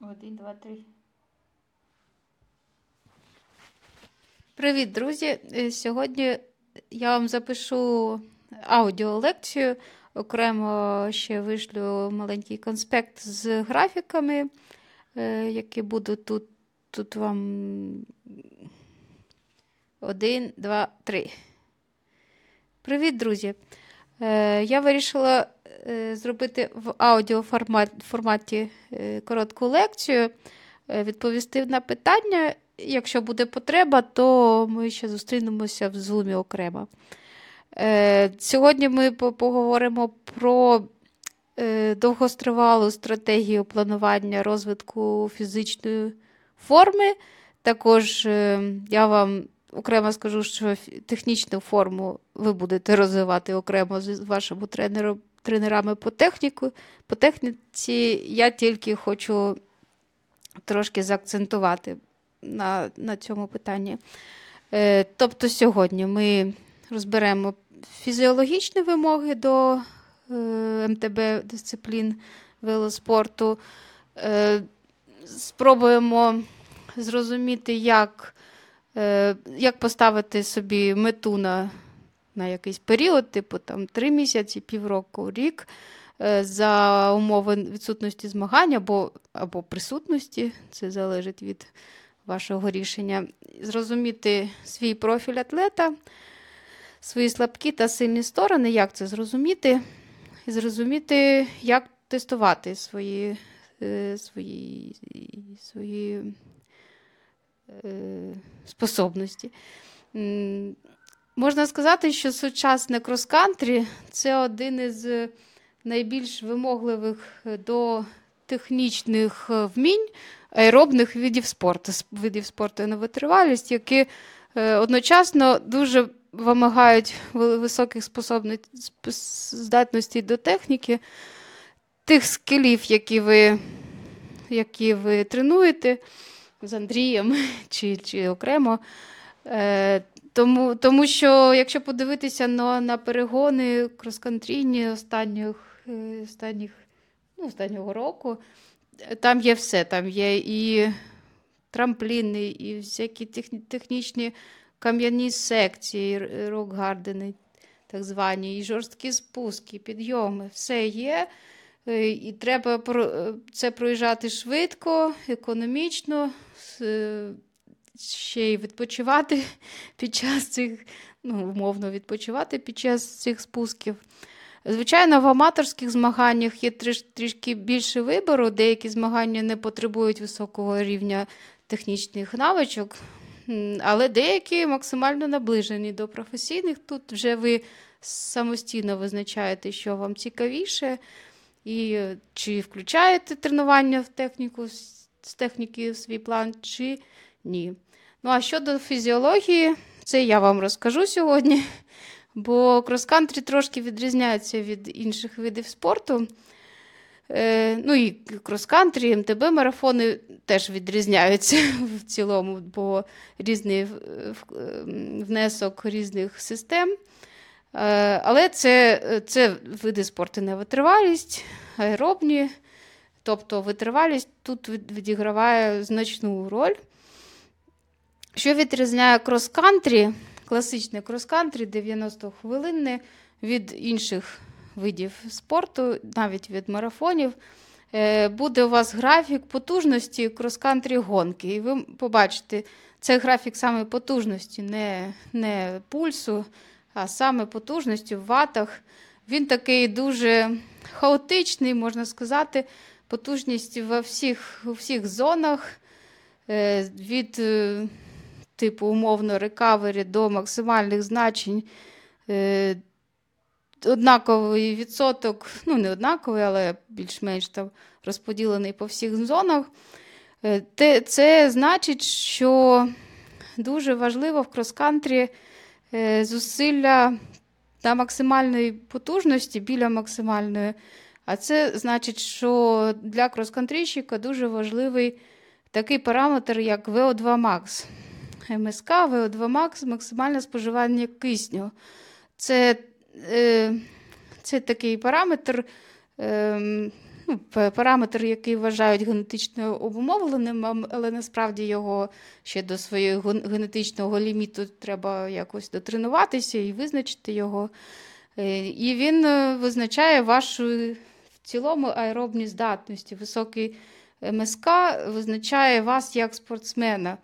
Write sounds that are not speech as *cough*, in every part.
Один, два, три. Привіт, друзі! Е, Сьогодні я вам запишу аудіолекцію. Окремо ще вишлю маленький конспект з графіками, е, які будуть тут. Тут вам один, два, три. Привіт, друзі! Е, Я вирішила зробити в аудіоформаті е, коротку лекцію, е, відповісти на питання. Якщо буде потреба, то ми ще зустрінемося в зумі окремо. Е, Сьогодні ми поговоримо про е, довгостривалу стратегію планування розвитку фізичної форми. Також е, я вам окремо скажу, що технічну форму ви будете розвивати окремо з вашими тренером, тренерами по, техніку, по техніці. Я тільки хочу трошки заакцентувати на, на цьому питанні. Е, тобто сьогодні ми розберемо фізіологічні вимоги до е, МТБ дисциплін велоспорту. Е, спробуємо зрозуміти, як, як поставити собі мету на, на якийсь період, типу там 3 місяці, півроку, рік. е, За умови відсутності змагань або, або присутності, це залежить від вашого рішення, зрозуміти свій профіль атлета, свої слабкі та сильні сторони, як це зрозуміти, і зрозуміти, як тестувати свої, е, свої, свої е, способності. Можна сказати, що сучасне крос-кантрі це один із найбільш вимогливих до технічних е, вмінь аеробних видів спорту, видів спорту на витривалість, які е, одночасно дуже вимагають високих здатностей до техніки, тих скілів, які ви, які ви тренуєте з Андрієм *laughs* чи, чи окремо. Тому, тому що, якщо подивитися на, на перегони крос-кантрійні останніх, е, останніх, ну, останнього року, там є все. Там є і трампліни, і всякі техні- технічні кам'яні секції, рок-гардени, так звані, і жорсткі спуски, підйоми, все є. Е, І треба е, це проїжджати швидко, економічно, ще й відпочивати *laughs* під час цих, ну, умовно відпочивати під час цих спусків. Звичайно, в аматорських змаганнях є триш, трішки більше вибору. Деякі змагання не потребують високого рівня технічних навичок, але деякі максимально наближені до професійних. Тут вже ви самостійно визначаєте, що вам цікавіше, і чи включаєте тренування в техніку, з техніки в свій план, чи ні. Ну, а щодо фізіології, це я вам розкажу сьогодні, бо крос-кантрі трошки відрізняється від інших видів спорту. Е, ну і крос-кантрі, МТБ-марафони теж відрізняються *laughs* в цілому, бо різний ем, внесок різних систем. Е, але це, це види спорту на витривалість, аеробні, тобто витривалість тут відіграває значну роль. Що відрізняє крос-кантрі, класичне крос-кантрі 90-хвилинне від інших видів спорту, навіть від марафонів, е, буде у вас графік потужності крос-кантрі гонки. І ви побачите, це графік саме потужності, не, не пульсу, а саме потужності в ватах. Він такий дуже хаотичний, можна сказати, потужність во всіх, у всіх зонах. е, Від е, типу умовно рекавері до максимальних значень. Е, Однаковий відсоток, ну не однаковий, але більш-менш там розподілений по всіх зонах. Е, це значить, що дуже важливо в крос-кантрі е, зусилля на максимальної потужності біля максимальної. А це значить, що для крос-кантрійщика дуже важливий такий параметр, як VO2 Max. МСК, VO2 Max, максимальне споживання кисню. Це, е, це такий параметр, е, ну, параметр, який вважають генетично обумовленим, але насправді його ще до свого генетичного ліміту треба якось дотренуватися і визначити його. Е, і він е, визначає вашу в цілому аеробні здатності. Високий МСК визначає вас як спортсмена.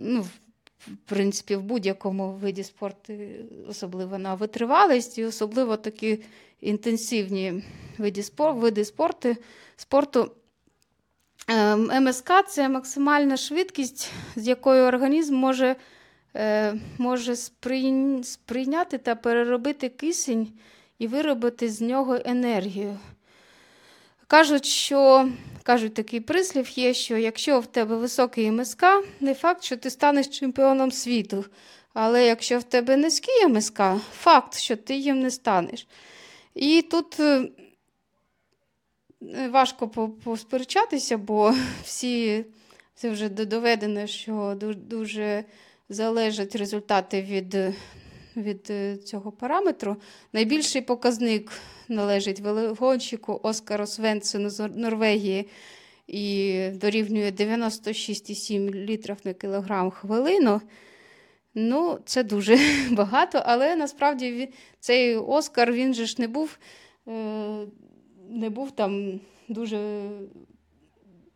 Ну, В принципі, в будь-якому виді спорту, особливо на витривалість, і особливо такі інтенсивні види спорту, види спорту. спорту. Ем, МСК це максимальна швидкість, з якою організм може е, може сприйняти та переробити кисень і виробити з нього енергію. Кажуть, що кажуть, такий прислів є, що якщо в тебе високий МСК, не факт, що ти станеш чемпіоном світу. Але якщо в тебе низький МСК, факт, що ти їм не станеш. І тут е, важко посперечатися, бо *laughs* всі це вже доведено, що дуже залежать результати від від е, цього параметру. Найбільший показник належить велогонщику Оскару Свенсену з Норвегії і дорівнює 96,7 літрів на кілограм хвилину. Ну, це дуже *laughs* багато, але насправді цей Оскар він же ж не був е, не був там дуже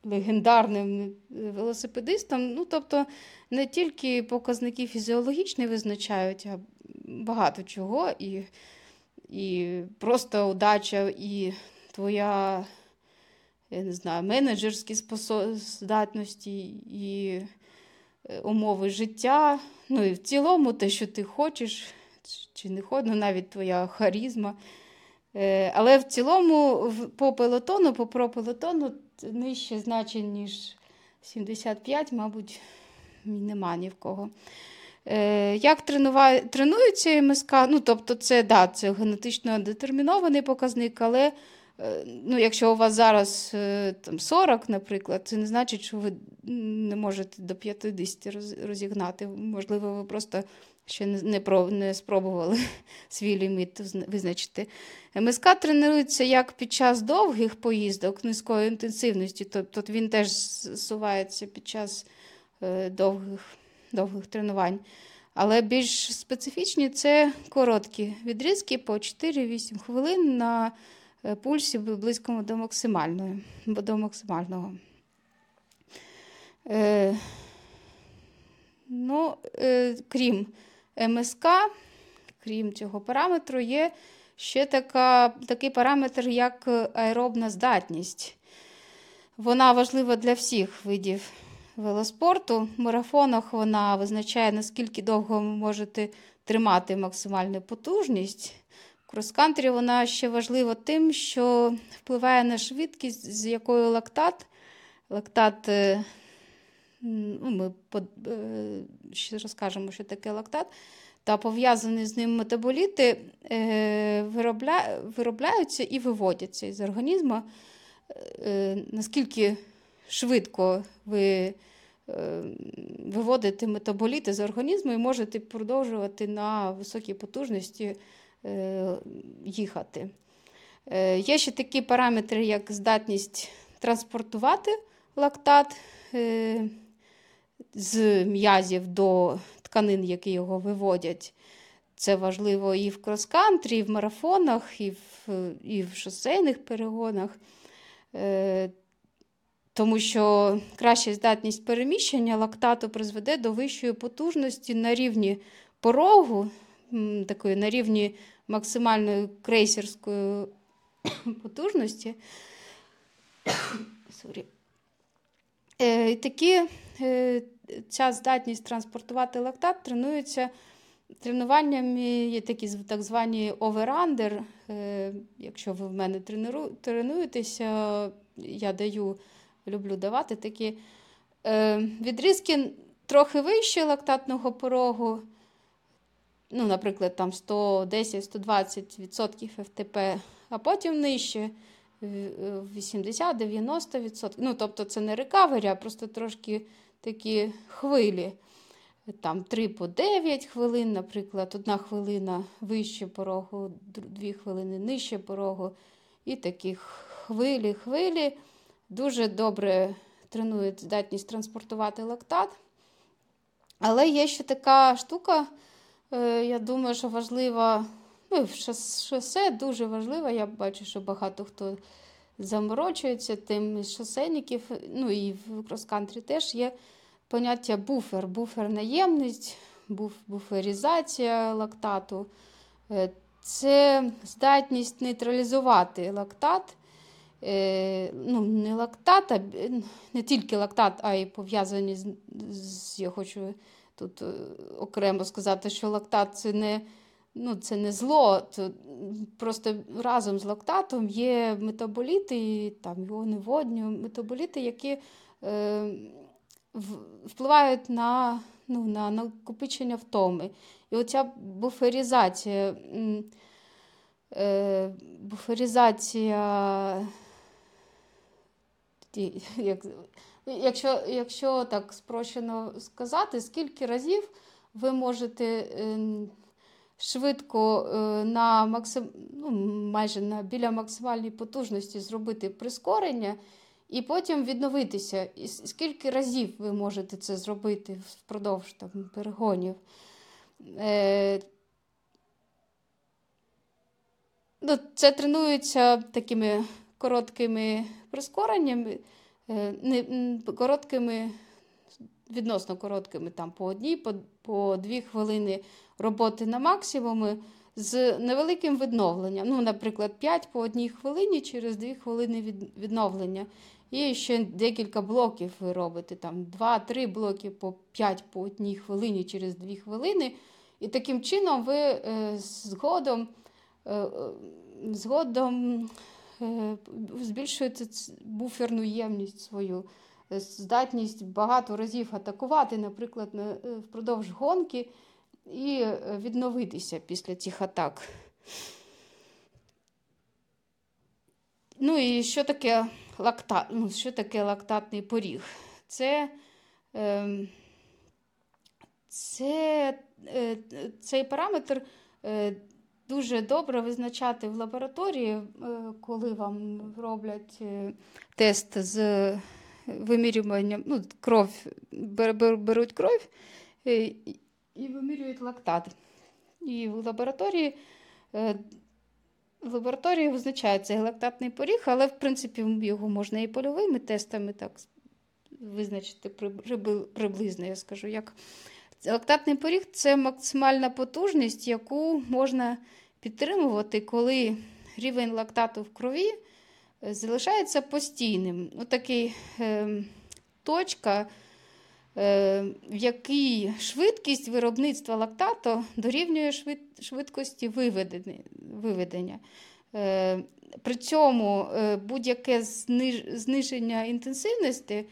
легендарним велосипедистом. Ну, тобто, не тільки показники фізіологічні визначають, багато чого. І і просто удача, і твоя, я не знаю, менеджерські здатності, і е, умови життя. Ну і в цілому те, що ти хочеш, чи не хочеш, ну, навіть твоя харізма. Е, але в цілому по пелотону, по пропелотону нижче значень, ніж 75, мабуть, нема ні в кого. Е, як тренується МСК? Ну, тобто, це да, це генетично детермінований показник, але е, ну, якщо у вас зараз там, 40, наприклад, це не значить, що ви не можете до 50 розігнати. Можливо, ви просто ще не не спробували *laughs* свій ліміт визначити. МСК тренується як під час довгих поїздок низької інтенсивності, тобто він теж зсувається під час е, довгих, довгих тренувань. Але більш специфічні це короткі відрізки по 4-8 хвилин на е, пульсі близькому до максимального. До максимального. Е, ну, е, Крім МСК, крім цього параметру, є ще така, такий параметр, як аеробна здатність. Вона важлива для всіх видів велоспорту. В марафонах вона визначає, наскільки довго ви можете тримати максимальну потужність. В крос-кантрі вона ще важлива тим, що впливає на швидкість, з якою лактат. Лактат, е, ну, ми е, ще розкажемо, що таке лактат та пов'язані з ним метаболіти е, виробля... виробляються і виводяться із організму. Наскільки швидко ви е, виводите метаболіти з організму і можете продовжувати на високій потужності їхати. Є ще такі параметри, як здатність транспортувати лактат з м'язів до тканин, які його виводять. Це важливо і в крос-кантрі, і в марафонах, і в і в шосейних перегонах, Е, тому що краща здатність переміщення лактату призведе до вищої потужності на рівні порогу, такої на рівні максимальної крейсерської *coughs* потужності. *coughs* Sorry. Е, такі е, ця здатність транспортувати лактат тренується тренуваннями, є такі так звані оверандер. Якщо ви в мене тренуєтеся, я даю, люблю давати такі е, відрізки трохи вище лактатного порогу. Ну, Наприклад, там 110-120% ФТП, а потім нижче 80-90%. Ну, Тобто це не рекавері, а просто трошки такі хвилі. Там 3 по 9 хвилин, наприклад, одна хвилина вище порогу, дві хвилини нижче порогу. І такі хвилі, хвилі. Дуже добре тренують здатність транспортувати лактат. Але є ще така штука, е, я думаю, що важлива. Ну, шосе дуже важлива. Я бачу, що багато хто заморочується тим з шосейників. Ну і в крос-кантрі теж є поняття буфер, буфер-наємність, буф, буферізація лактату. Е, це здатність нейтралізувати лактат. Е, ну, Не лактат, а не тільки лактат, а й пов'язані з, з. Я хочу тут е, окремо сказати, що лактат це не ну, це не зло. Це просто разом з лактатом є метаболіти, там іони метаболіти, які е, впливають на ну, на накопичення втоми. І оця буферізація, е, буферізація, *laughs* як, якщо якщо так спрощено сказати, скільки разів ви можете е, швидко е, на максим, ну, майже на біля максимальної потужності зробити прискорення і потім відновитися. І скільки разів ви можете це зробити впродовж там, перегонів? Е, ну, Це тренується такими короткими прискореннями, е, короткими, відносно короткими, там по одній, по, по дві хвилини роботи на максимуми з невеликим відновленням. Ну, Наприклад, 5 по одній хвилині через 2 хвилини від, відновлення. І ще декілька блоків ви робите, там 2-3 блоки по 5 по одній хвилині через 2 хвилини. І таким чином ви е, згодом е, згодом збільшуєте буферну ємність свою, е, здатність багато разів атакувати, наприклад, е, впродовж гонки і відновитися після цих атак. Ну і що таке лакта... ну, що таке лактатний поріг? Це е, це, е, цей параметр е, дуже добре визначати в лабораторії, е, коли вам роблять е, тест з вимірюванням, ну, кров, беруть кров е, і вимірюють лактат. І в лабораторії в лабораторії визначається лактатний поріг, але, в принципі, його можна і польовими тестами так визначити приблизно, я скажу. як. Лактатний поріг це максимальна потужність, яку можна підтримувати, коли рівень лактату в крові е, залишається постійним. Отакий е, точка, е, в якій швидкість виробництва лактату дорівнює швид, швидкості виведення. Е, при цьому е, будь-яке зниження інтенсивності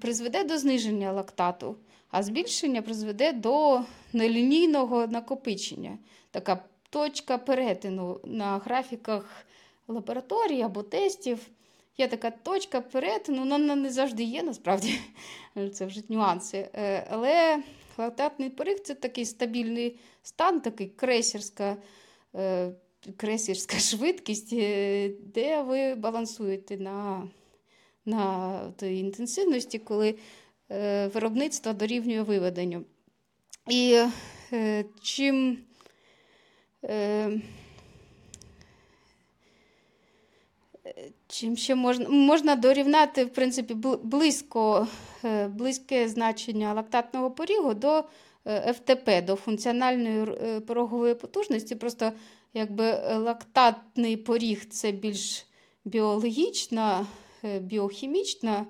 призведе до зниження лактату, а збільшення призведе до нелінійного накопичення. Така точка перетину на графіках лабораторії або тестів. Є така точка перетину, вона не завжди є, насправді, *laughs* це вже нюанси. Е, але лактатний поріг це такий стабільний стан, такий крейсерська крейсерська швидкість, е, де ви балансуєте на на тій інтенсивності, коли е, виробництво дорівнює виведенню. І е, чим е, Чим ще можна можна дорівняти, в принципі, близько, близьке значення лактатного порігу до ФТП, до функціональної порогової потужності. Просто якби лактатний поріг це більш біологічна, біохімічна.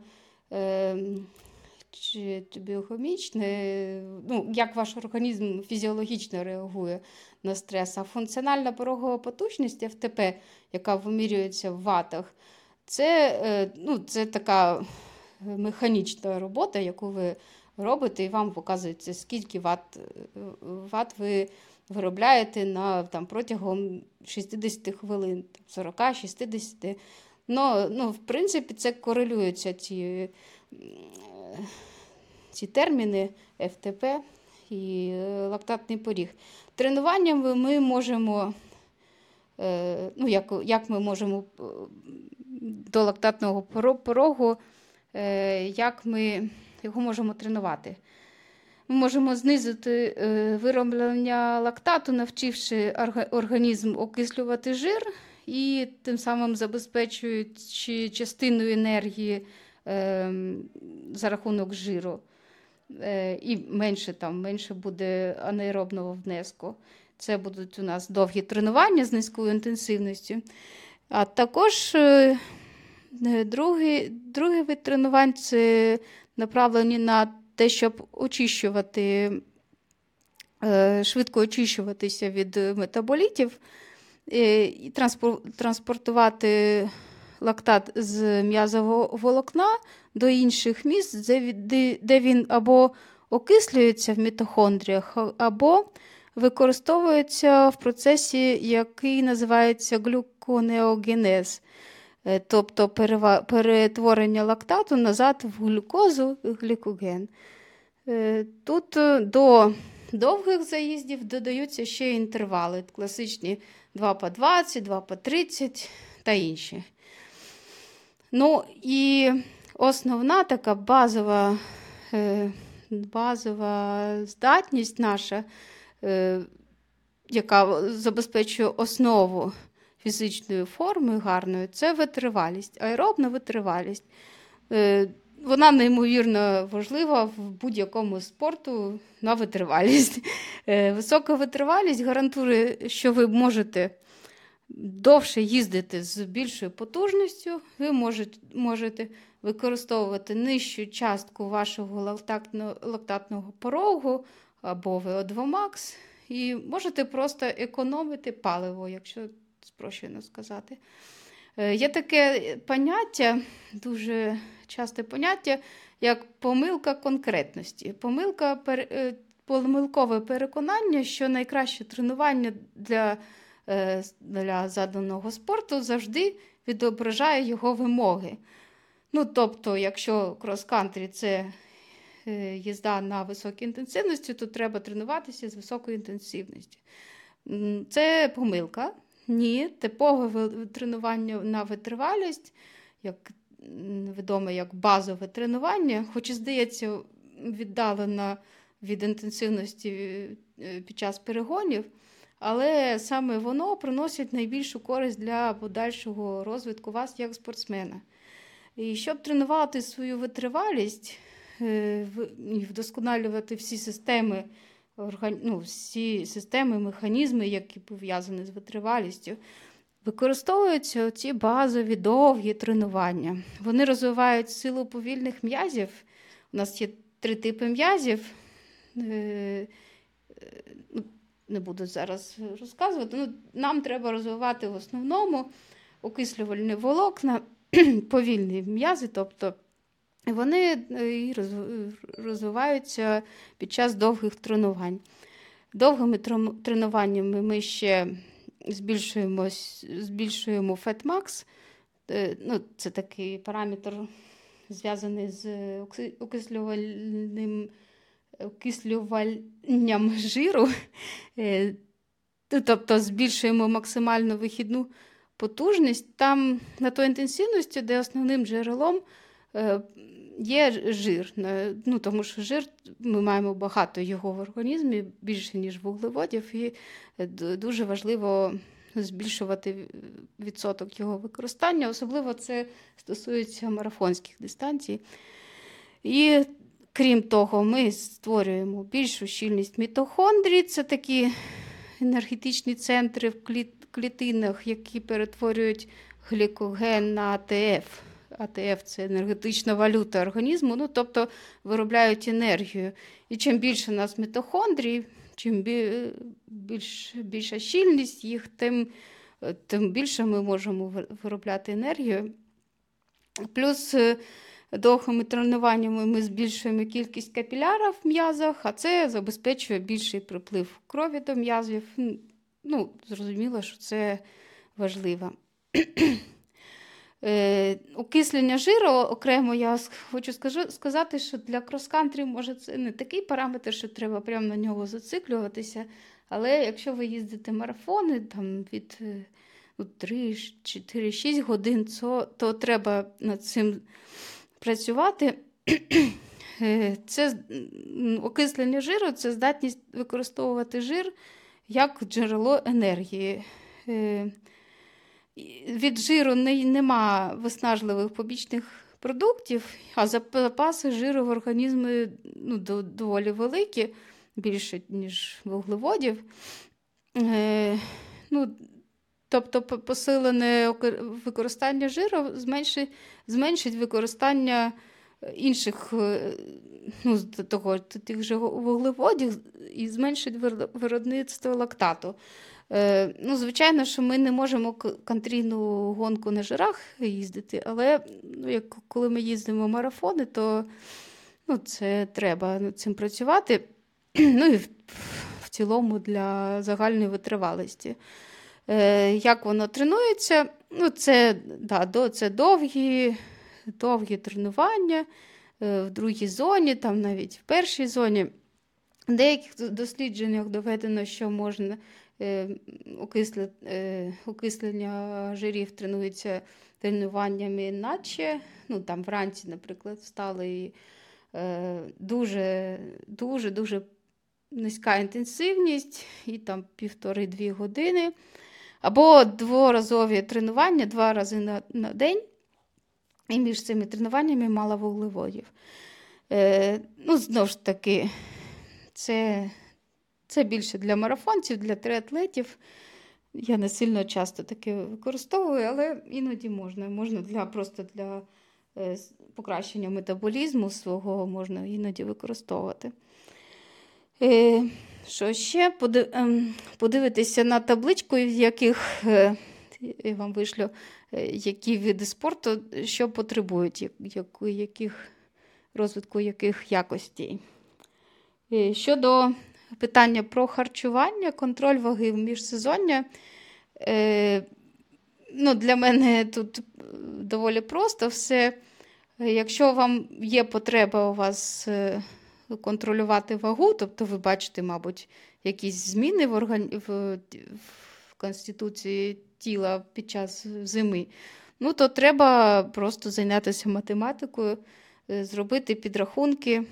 Е, чи біохімічне, ну, як ваш організм фізіологічно реагує на стрес, а функціональна порогова потужність ФТП, яка вимірюється в ватах, це ну, це така механічна робота, яку ви робите, і вам показується, скільки ват, ват ви виробляєте на, там, протягом 60 хвилин, 40-60. Ну, ну, В принципі, це корелюються ці, ці терміни ФТП і е, лактатний поріг. Тренуванням ми можемо, е, ну, як, як ми можемо до лактатного порогу, як ми його можемо тренувати. Ми можемо знизити вироблення лактату, навчивши організм окислювати жир і тим самим забезпечуючи частину енергії за рахунок жиру. І менше там, менше буде анаеробного внеску. Це будуть у нас довгі тренування з низькою інтенсивністю. А також е, другий другий вид тренувань це направлені на те, щоб очищувати, е, швидко очищуватися від метаболітів е, і транспортувати лактат з м'язового волокна до інших місць, де він або окислюється в мітохондріях, або використовується в процесі, який називається глюконеогенез, е, тобто перетворення лактату назад в глюкозу глікоген. Е, тут е, до довгих заїздів додаються ще інтервали, класичні 2 по 20, 2 по 30 та інші. Ну і основна така базова базова здатність наша Е, яка забезпечує основу фізичної форми гарної, це витривалість, аеробна витривалість. Е, вона неймовірно важлива в будь-якому спорту на витривалість. Е, висока витривалість гарантує, що ви можете довше їздити з більшою потужністю, ви можете використовувати нижчу частку вашого лактатного порогу, або VO2 Max, і можете просто економити паливо, якщо спрощено сказати. Е, є таке поняття, дуже часте поняття, як помилка конкретності. Помилка, е, Помилкове переконання, що найкраще тренування для для заданого спорту завжди відображає його вимоги. Ну, Тобто, якщо крос-кантрі це Е, їзда на високій інтенсивності, то треба тренуватися з високою інтенсивністю. Це помилка. Ні, типове тренування на витривалість, як відоме як базове тренування, хоч і здається, віддалено від інтенсивності е, під час перегонів, але саме воно приносить найбільшу користь для подальшого розвитку вас як спортсмена. І щоб тренувати свою витривалість, Е, вдосконалювати всі системи, ну, всі системи, механізми, які пов'язані з витривалістю. Використовуються ці базові довгі тренування. Вони розвивають силу повільних м'язів. У нас є три типи м'язів. Не буду зараз розказувати. Ну, Нам треба розвивати в основному окислювальні волокна, *clears throat* повільні м'язи, тобто вони е, розвиваються під час довгих тренувань. Довгими тренуваннями ми ще збільшуємо збільшуємо FatMax. Е, ну, Це такий параметр, зв'язаний з окислювальним окислюванням жиру. Е, тобто збільшуємо максимальну вихідну потужність там на той інтенсивності, де основним джерелом є жир, ну, тому що жир ми маємо багато його в організмі, більше, ніж вуглеводів, і е, дуже важливо збільшувати відсоток його використання. Особливо це стосується марафонських дистанцій. І крім того, ми створюємо більшу щільність мітохондрій. Це такі енергетичні центри в клітинах, які перетворюють глікоген на АТФ. АТФ це енергетична валюта організму, ну, тобто виробляють енергію. І чим більше у нас мітохондрій, чим більш, більша щільність їх, тим тим більше ми можемо виробляти енергію. Плюс е, довгими тренуваннями ми збільшуємо кількість капілярів в м'язах, а це забезпечує більший приплив крові до м'язів. Ну, Зрозуміло, що це важливо. Е, Окислення жиру окремо, я хочу скажу, сказати, що для крос-кантрі, може, це не такий параметр, що треба прямо на нього зациклюватися. Але якщо ви їздите марафони там, від ну, 3, 4, 6 годин, то, то треба над цим працювати. *clears throat* Е, це окислення жиру це здатність використовувати жир як джерело енергії. Е, від жиру нема виснажливих побічних продуктів, а запаси жиру в організмі ну, доволі великі, більше, ніж вуглеводів. Е, ну, Тобто посилене використання жиру зменшить, зменшить використання інших е, ну, того, тих же вуглеводів і зменшить виробництво лактату. Е, ну, Звичайно, що ми не можемо контрійну гонку на жирах їздити, але ну, як коли ми їздимо марафони, то ну, це треба над цим працювати. *clears throat* Ну і в, в цілому для загальної витривалості. Е, Як воно тренується? Ну, Це да, це довгі, довгі тренування е, в другій зоні, там навіть в першій зоні. В деяких дослідженнях доведено, що можна Е, окислення жирів тренується тренуваннями, наче ну, там вранці, наприклад, встали і е, дуже дуже дуже низька інтенсивність, і там півтори-дві години. Або дворазові тренування два рази на, на день. І між цими тренуваннями мало вуглеводів. Е, Ну, знову ж таки, це це більше для марафонців, для триатлетів. Я не сильно часто таке використовую, але іноді можна. Можна для, просто для е, покращення метаболізму свого можна іноді використовувати. Е, що ще? Ем, подивитися на табличку, в яких е, я вам вишлю, які види спорту, що потребують, яких, розвитку яких якостей. Щодо питання про харчування, контроль ваги в міжсезоння. Е, ну, Для мене тут доволі просто все. Якщо вам є потреба у вас е, контролювати вагу, тобто ви бачите, мабуть, якісь зміни в, органі... в... в Конституції тіла під час зими, ну, то треба просто зайнятися математикою, е, зробити підрахунки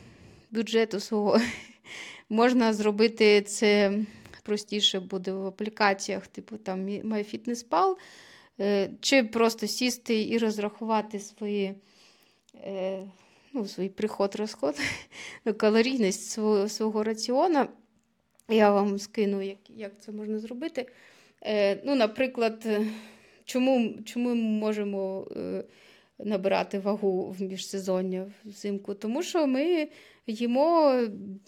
бюджету свого *laughs* Можна зробити це простіше буде в аплікаціях, типу там MyFitnessPal, е, чи просто сісти і розрахувати свої. Ну, свій приход, розход, *laughs* калорійність свого свого раціону. Я вам скину, як як це можна зробити. Е, ну, Наприклад, чому чому ми можемо е, набирати вагу в міжсезоння взимку? Тому що ми їмо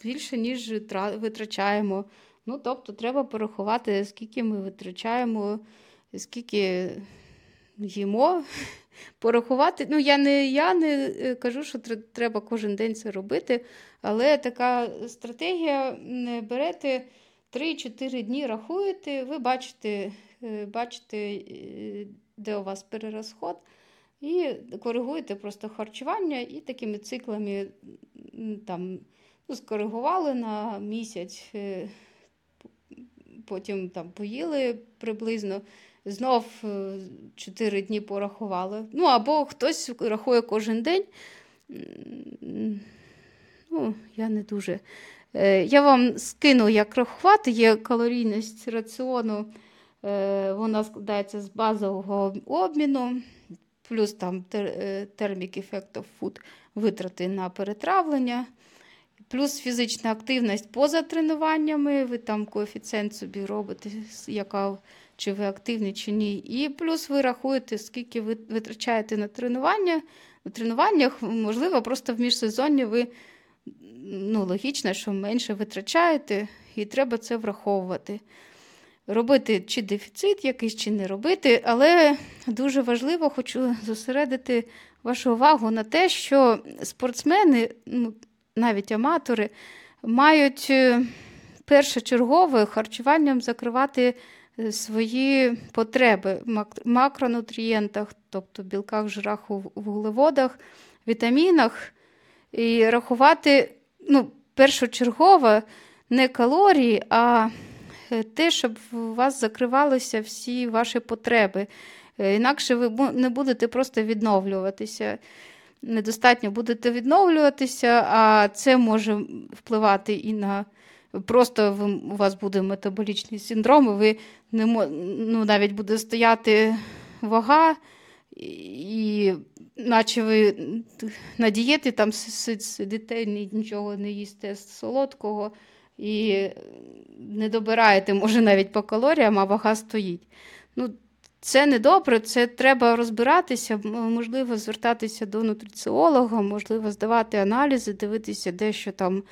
більше, ніж витрачаємо. Ну, Тобто, треба порахувати, скільки ми витрачаємо, скільки їмо. Порахувати. Ну, Я не я не е, кажу, що треба кожен день це робити, але така стратегія берете 3-4 дні, рахуєте, ви бачите, е, бачите, е, де у вас перерозход. І коригуєте просто харчування і такими циклами там, ну, скоригували на місяць, потім там поїли приблизно, знов 4 е, дні порахували. Ну, або хтось рахує кожен день. Ну, Я не дуже. Е, я вам скину, як рахувати, є калорійність раціону, вона складається з базового обміну плюс там е, Effect of Food, витрати на перетравлення, плюс фізична активність поза тренуваннями, ви там коефіцієнт собі робите, яка, чи ви активні, чи ні. І плюс ви рахуєте, скільки ви витрачаєте на тренування. На тренуваннях, можливо, просто в міжсезонні ви ну, логічно, що менше витрачаєте, і треба це враховувати робити чи дефіцит якийсь, чи не робити, але дуже важливо хочу зосередити вашу увагу на те, що спортсмени, ну, навіть аматори, мають е, першочергове харчуванням закривати свої потреби в макронутрієнтах, тобто білках, жирах, вуглеводах, вітамінах, і рахувати ну, першочергово не калорії, а те, щоб у вас закривалися всі ваші потреби. Інакше ви не будете просто відновлюватися. Недостатньо будете відновлюватися, а це може впливати і на просто у вас буде метаболічний синдром, і ви не ну, навіть буде стояти вага, і наче ви на дієті там сидите, нічого не їсте солодкого і не добираєте, може, навіть по калоріям, а вага стоїть. Ну, це не добре, це треба розбиратися, можливо, звертатися до нутриціолога, можливо, здавати аналізи, дивитися, де що там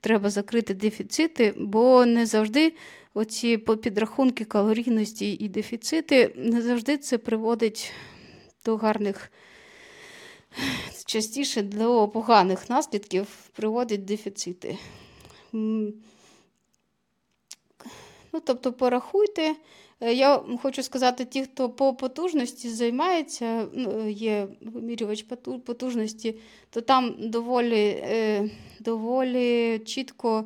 треба закрити дефіцити, бо не завжди оці підрахунки калорійності і дефіцити не завжди це приводить до гарних, частіше до поганих наслідків приводять дефіцити. Ну, Тобто, порахуйте. Е, я хочу сказати, ті, хто по потужності займається, ну, є вимірювач потужності, то там доволі е, доволі чітко,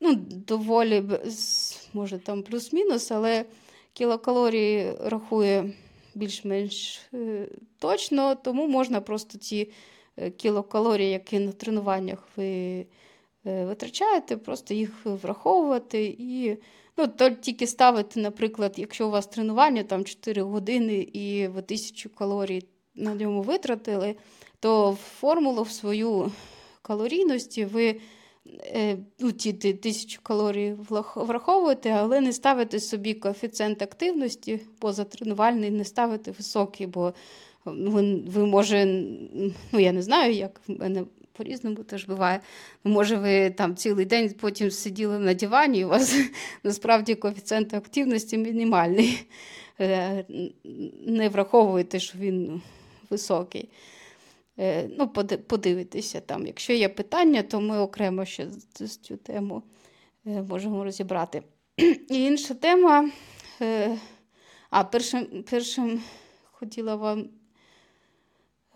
ну, доволі, може там плюс-мінус, але кілокалорії рахує більш-менш е, точно, тому можна просто ці кілокалорії, які на тренуваннях ви витрачаєте, просто їх враховувати і. Ну, то тільки ставити, наприклад, якщо у вас тренування там 4 години і ви тисячу калорій на ньому витратили, то формулу в свою калорійності ви е, ну, ті тисячу калорій враховуєте, але не ставите собі коефіцієнт активності позатренувальний, не ставите високий, бо ви, ви може, ну я не знаю, як в мене по-різному теж буває. Може, ви там цілий день потім сиділи на дивані, і у вас *laughs* насправді коефіцієнт активності мінімальний. Е, не враховуєте, що він високий. Е, ну, Подивитися там. Якщо є питання, то ми окремо ще цю тему е, можемо розібрати. І інша тема. А першим першим хотіла вам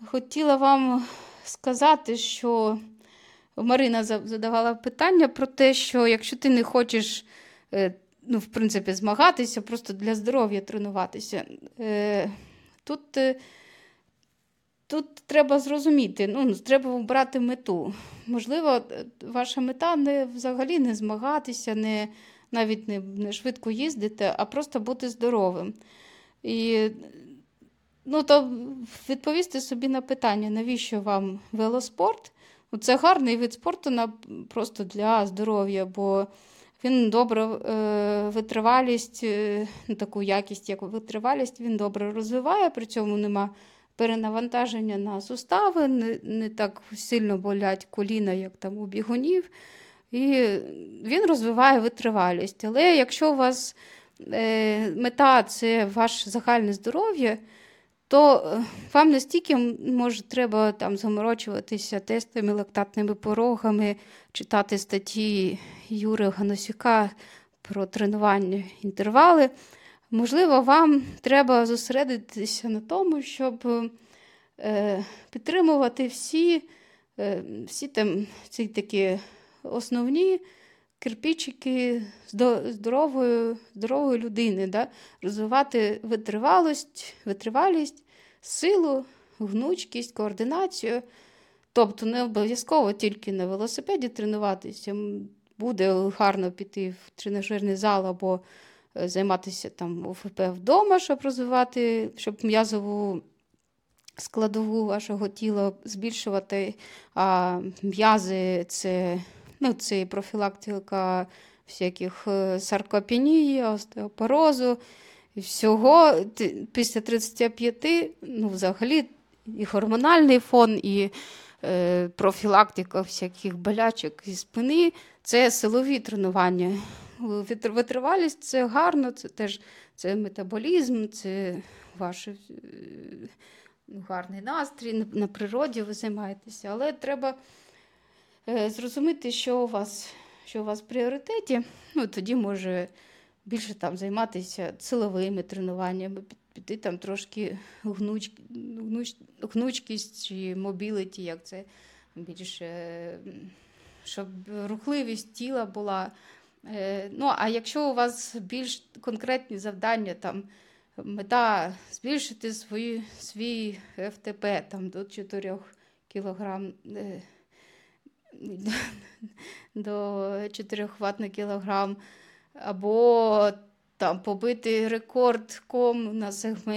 хотіла вам сказати, що Марина задавала питання про те, що якщо ти не хочеш, е, ну, в принципі, змагатися, просто для здоров'я тренуватися. Е, тут е, тут треба зрозуміти, ну, треба обрати мету. Можливо, ваша мета не взагалі не змагатися, не, навіть не, не швидко їздити, а просто бути здоровим. І Ну, то відповісти собі на питання, навіщо вам велоспорт? Ну, це гарний вид спорту просто для здоров'я, бо він добре е, витривалість, е, таку якість, як витривалість, він добре розвиває, при цьому нема перенавантаження на сустави, не, не так сильно болять коліна, як там у бігунів. І він розвиває витривалість. Але якщо у вас е, мета це ваше загальне здоров'я, то е, вам настільки може треба там заморочуватися тестами, лактатними порогами, читати статті Юри Ганосюка про тренування інтервали. Можливо, вам треба зосередитися на тому, щоб е, підтримувати всі е, всі там ці такі основні кирпичики здорової здорової людини, да? розвивати витривалість, витривалість, силу, гнучкість, координацію. Тобто не обов'язково тільки на велосипеді тренуватися. Буде гарно піти в тренажерний зал або е, займатися там ОФП вдома, щоб розвивати, щоб м'язову складову вашого тіла збільшувати, а м'язи це Ну, Це і профілактика всяких е, саркопенії, остеопорозу. І всього після 35, ну, взагалі, і гормональний фон, і е, профілактика всяких болячок і спини це силові тренування. Витривалість це гарно, це теж це метаболізм, це ваш е, гарний настрій на природі ви займаєтеся, але треба. Е, зрозуміти, що у вас що у вас в пріоритеті, ну, тоді може більше там займатися силовими тренуваннями, піти там трошки гнуч, гнуч, гнучкість чи мобіліті, як це більше, щоб рухливість тіла була. Е, Ну, а якщо у вас більш конкретні завдання, там мета збільшити свої, свій ФТП там, до 4 кг, е, *laughs* до 4 ватт на кілограм, або там побити рекорд ком на сегменті.